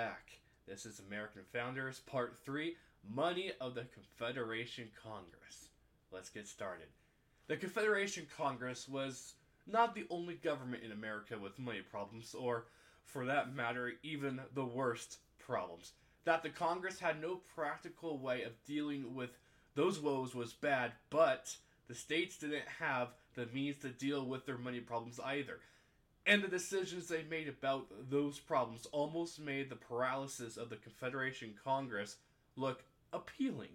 back. This is American Founders Part 3 Money of the Confederation Congress. Let's get started. The Confederation Congress was not the only government in America with money problems, or, for that matter, even the worst problems. That the Congress had no practical way of dealing with those woes was bad, but the states didn't have the means to deal with their money problems either. And the decisions they made about those problems almost made the paralysis of the Confederation Congress look appealing.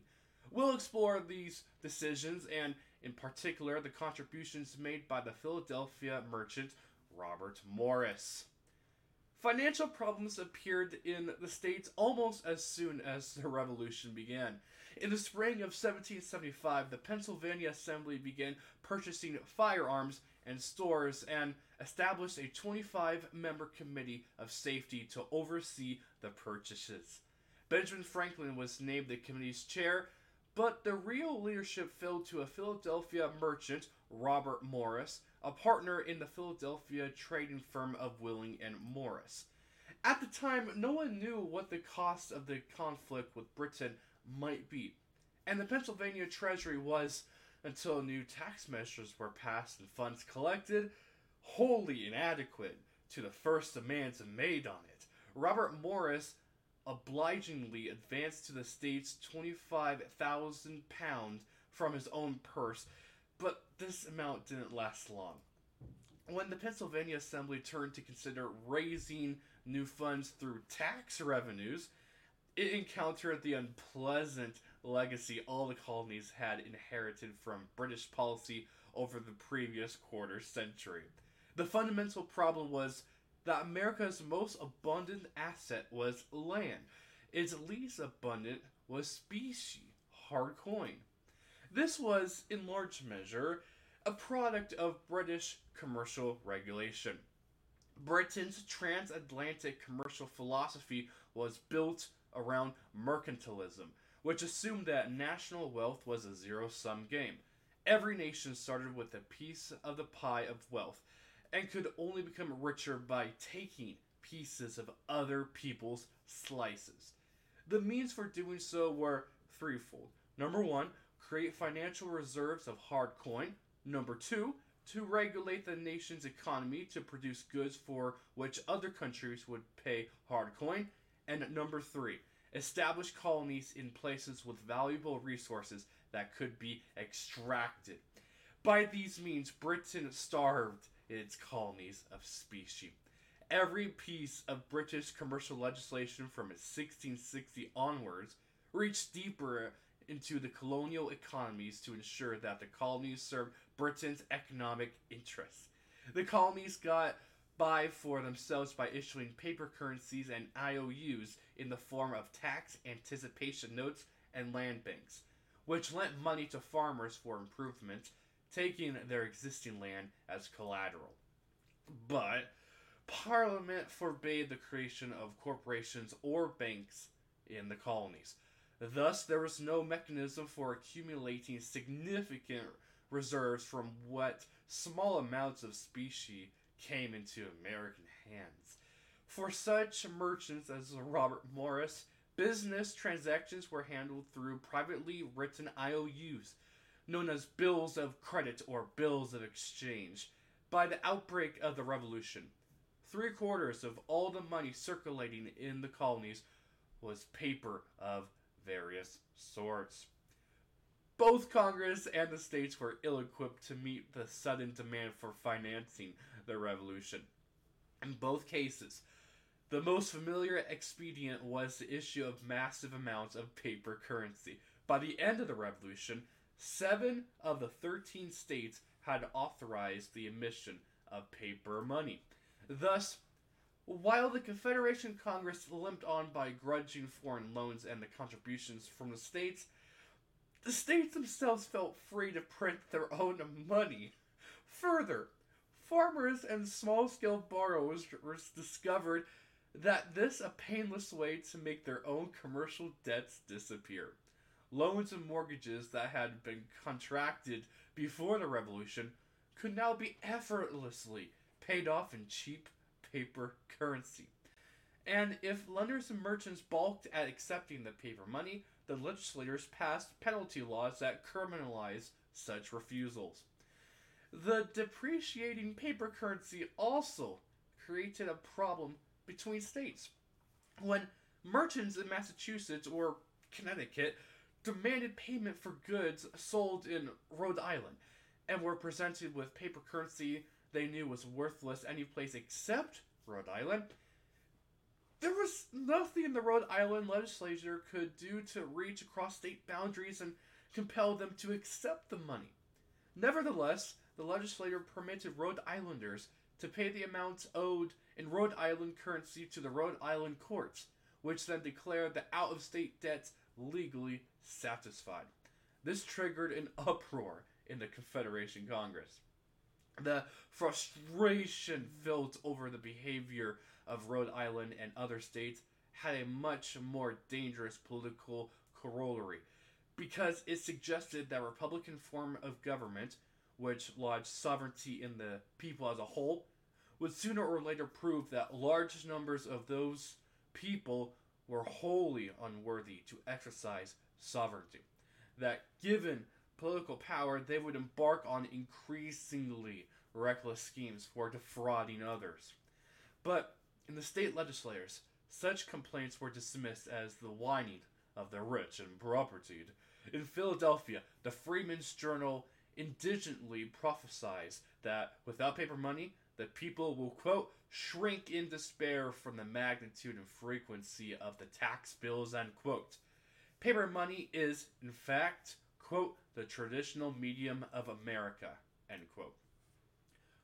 We'll explore these decisions and, in particular, the contributions made by the Philadelphia merchant Robert Morris. Financial problems appeared in the states almost as soon as the revolution began. In the spring of 1775, the Pennsylvania Assembly began purchasing firearms and stores and established a 25 member committee of safety to oversee the purchases. Benjamin Franklin was named the committee's chair, but the real leadership fell to a Philadelphia merchant, Robert Morris, a partner in the Philadelphia trading firm of Willing and Morris. At the time, no one knew what the cost of the conflict with Britain might be, and the Pennsylvania Treasury was until new tax measures were passed and funds collected, wholly inadequate to the first demands made on it. Robert Morris obligingly advanced to the states 25,000 pounds from his own purse, but this amount didn't last long. When the Pennsylvania Assembly turned to consider raising new funds through tax revenues, it encountered the unpleasant legacy all the colonies had inherited from British policy over the previous quarter century. The fundamental problem was that America's most abundant asset was land. Its least abundant was specie, hard coin. This was, in large measure, a product of British commercial regulation. Britain's transatlantic commercial philosophy was built around mercantilism, which assumed that national wealth was a zero sum game. Every nation started with a piece of the pie of wealth and could only become richer by taking pieces of other people's slices. The means for doing so were threefold. Number one, create financial reserves of hard coin. Number two, to regulate the nation's economy to produce goods for which other countries would pay hard coin. And number three, establish colonies in places with valuable resources that could be extracted. By these means, Britain starved its colonies of specie. Every piece of British commercial legislation from 1660 onwards reached deeper into the colonial economies to ensure that the colonies served Britain's economic interests. The colonies got by for themselves by issuing paper currencies and IOUs in the form of tax anticipation notes and land banks, which lent money to farmers for improvements, taking their existing land as collateral. But Parliament forbade the creation of corporations or banks in the colonies. Thus, there was no mechanism for accumulating significant reserves from what small amounts of specie came into American hands. For such merchants as Robert Morris, business transactions were handled through privately written IOUs, known as bills of credit or bills of exchange. By the outbreak of the Revolution, three quarters of all the money circulating in the colonies was paper of various sorts. Both Congress and the states were ill equipped to meet the sudden demand for financing the revolution. In both cases, the most familiar expedient was the issue of massive amounts of paper currency. By the end of the revolution, seven of the 13 states had authorized the emission of paper money. Thus, while the Confederation Congress limped on by grudging foreign loans and the contributions from the states, the states themselves felt free to print their own money. Further, farmers and small scale borrowers discovered that this a painless way to make their own commercial debts disappear. Loans and mortgages that had been contracted before the revolution could now be effortlessly paid off in cheap paper currency. And if lenders and merchants balked at accepting the paper money, the legislators passed penalty laws that criminalized such refusals. The depreciating paper currency also created a problem between states. When merchants in Massachusetts or Connecticut demanded payment for goods sold in Rhode Island and were presented with paper currency they knew was worthless any place except Rhode Island, there was nothing the Rhode Island legislature could do to reach across state boundaries and compel them to accept the money. Nevertheless, the legislature permitted Rhode Islanders to pay the amounts owed in Rhode Island currency to the Rhode Island courts, which then declared the out of state debts legally satisfied. This triggered an uproar in the Confederation Congress. The frustration felt over the behavior of Rhode Island and other states had a much more dangerous political corollary because it suggested that Republican form of government, which lodged sovereignty in the people as a whole, would sooner or later prove that large numbers of those people were wholly unworthy to exercise sovereignty. That given political power, they would embark on increasingly reckless schemes for defrauding others. But in the state legislatures, such complaints were dismissed as the whining of the rich and propertied. In Philadelphia, the Freeman's Journal indigently prophesies that without paper money, the people will, quote, shrink in despair from the magnitude and frequency of the tax bills, end quote. Paper money is, in fact, quote, the traditional medium of America, end quote.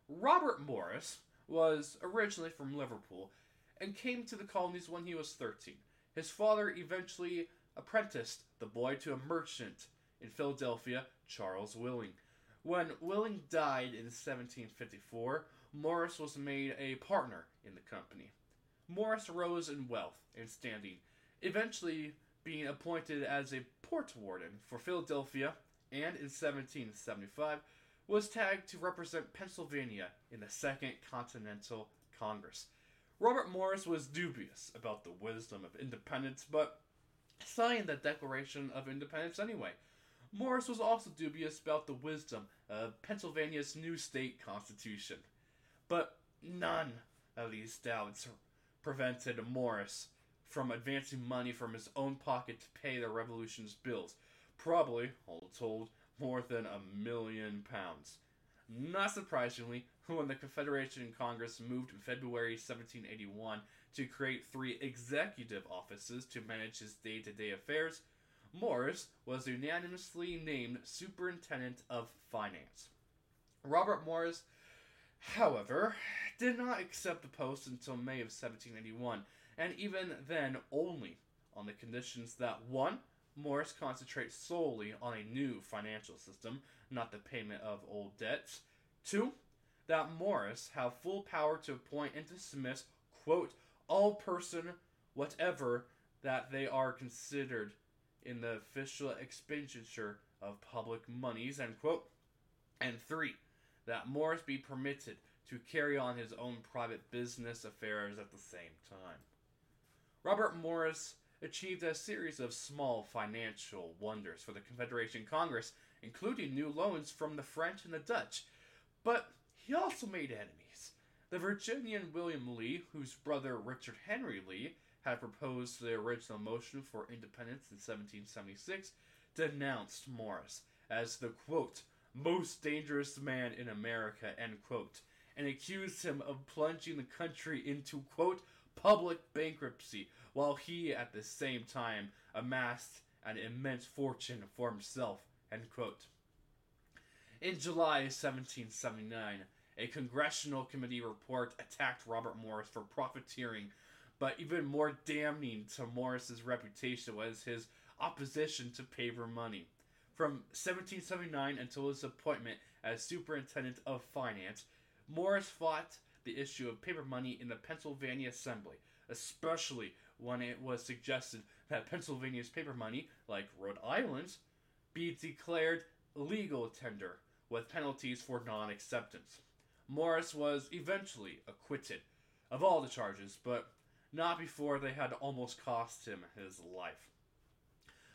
Robert Morris was originally from Liverpool and came to the colonies when he was 13. His father eventually apprenticed the boy to a merchant in Philadelphia, Charles Willing. When Willing died in 1754, Morris was made a partner in the company. Morris rose in wealth and standing, eventually being appointed as a port warden for Philadelphia, and in 1775 was tagged to represent Pennsylvania in the Second Continental Congress. Robert Morris was dubious about the wisdom of independence, but signed the Declaration of Independence anyway. Morris was also dubious about the wisdom of Pennsylvania's new state constitution. But none of these doubts prevented Morris from advancing money from his own pocket to pay the revolution's bills. Probably, all told, more than a million pounds. Not surprisingly, when the Confederation Congress moved in February 1781 to create three executive offices to manage his day to day affairs, Morris was unanimously named Superintendent of Finance. Robert Morris, however, did not accept the post until May of 1781, and even then only on the conditions that 1. Morris concentrates solely on a new financial system, not the payment of old debts. 2 that Morris have full power to appoint and dismiss, quote, all person whatever that they are considered in the official expenditure of public monies, end quote. And three, that Morris be permitted to carry on his own private business affairs at the same time. Robert Morris achieved a series of small financial wonders for the Confederation Congress, including new loans from the French and the Dutch. But he also made enemies. The Virginian William Lee, whose brother Richard Henry Lee had proposed the original motion for independence in 1776, denounced Morris as the quote, most dangerous man in America, end quote, and accused him of plunging the country into quote, public bankruptcy, while he at the same time amassed an immense fortune for himself, end quote. In July 1779, a congressional committee report attacked Robert Morris for profiteering, but even more damning to Morris's reputation was his opposition to paper money. From 1779 until his appointment as superintendent of finance, Morris fought the issue of paper money in the Pennsylvania Assembly, especially when it was suggested that Pennsylvania's paper money, like Rhode Island's, be declared legal tender with penalties for non acceptance. Morris was eventually acquitted of all the charges, but not before they had almost cost him his life.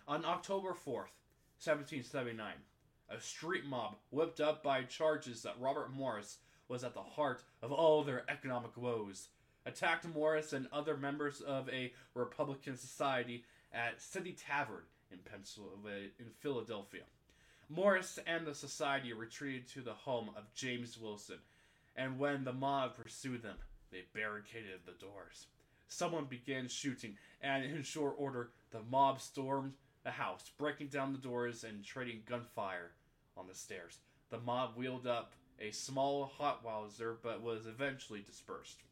On October 4th, 1779, a street mob whipped up by charges that Robert Morris was at the heart of all their economic woes, attacked Morris and other members of a Republican society at City Tavern in Pennsylvania, in Philadelphia. Morris and the society retreated to the home of James Wilson, and when the mob pursued them, they barricaded the doors. Someone began shooting, and in short order, the mob stormed the house, breaking down the doors and trading gunfire on the stairs. The mob wheeled up a small howitzer, but was eventually dispersed.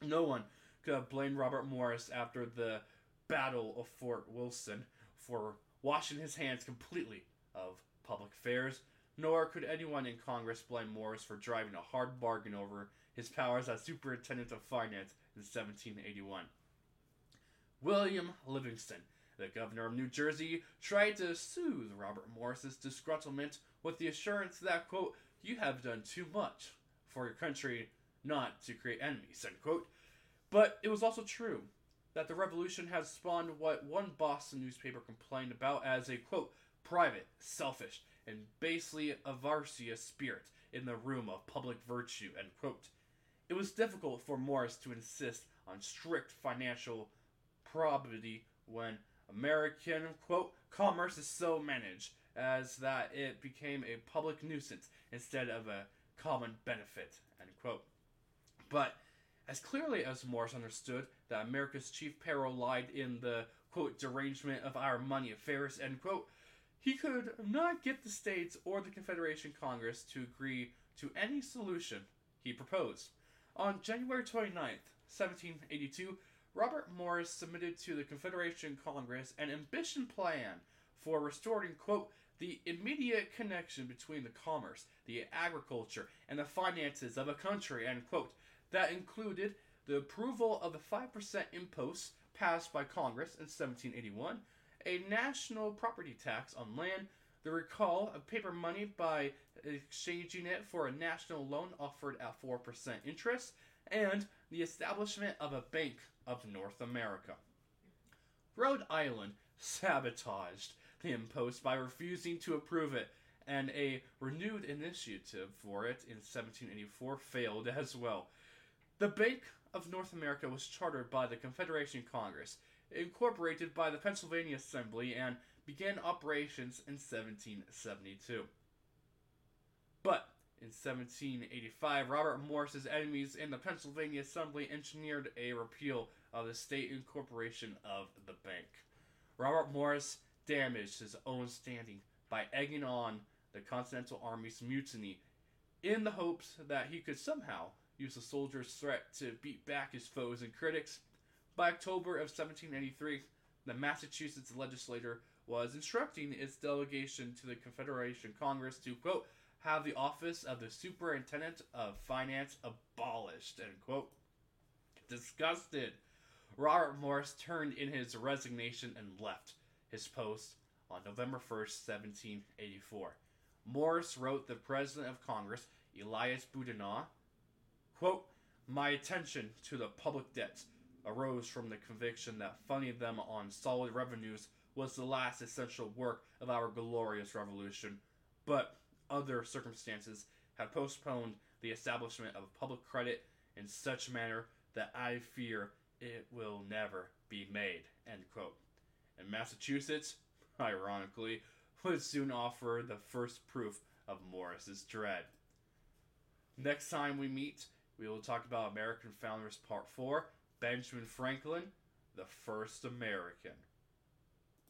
No one could have blamed Robert Morris after the Battle of Fort Wilson for washing his hands completely of public affairs, nor could anyone in Congress blame Morris for driving a hard bargain over his powers as Superintendent of Finance in 1781. William Livingston, the governor of New Jersey, tried to soothe Robert Morris's disgruntlement with the assurance that, quote, you have done too much for your country not to create enemies, end quote. But it was also true that the revolution had spawned what one Boston newspaper complained about as a, quote, private, selfish, and basely avaricious spirit in the room of public virtue, end quote. It was difficult for Morris to insist on strict financial probity when American, quote, commerce is so managed as that it became a public nuisance instead of a common benefit, end quote. But as clearly as Morris understood that America's chief peril lied in the, quote, derangement of our money affairs, end quote, he could not get the states or the Confederation Congress to agree to any solution he proposed. On January 29th, 1782, Robert Morris submitted to the Confederation Congress an ambition plan for restoring, quote, the immediate connection between the commerce, the agriculture, and the finances of a country, end quote. That included the approval of the 5% impost passed by Congress in 1781, a national property tax on land, the recall of paper money by exchanging it for a national loan offered at 4% interest, and the establishment of a Bank of North America. Rhode Island sabotaged the impost by refusing to approve it, and a renewed initiative for it in 1784 failed as well. The Bank of North America was chartered by the Confederation Congress, incorporated by the Pennsylvania Assembly, and began operations in 1772. But in 1785, Robert Morris's enemies in the Pennsylvania Assembly engineered a repeal of the state incorporation of the bank. Robert Morris damaged his own standing by egging on the Continental Army's mutiny in the hopes that he could somehow use the soldiers' threat to beat back his foes and critics. By October of 1783, the Massachusetts legislature was instructing its delegation to the Confederation Congress to, quote, have the office of the Superintendent of Finance abolished, end quote. Disgusted, Robert Morris turned in his resignation and left his post on November 1st, 1784. Morris wrote the President of Congress, Elias Boudinot, quote, My attention to the public debts arose from the conviction that funding them on solid revenues was the last essential work of our glorious revolution, but other circumstances have postponed the establishment of public credit in such manner that I fear it will never be made. End quote. And Massachusetts, ironically, would soon offer the first proof of Morris's dread. Next time we meet, we will talk about American Founders Part 4 Benjamin Franklin, the first American.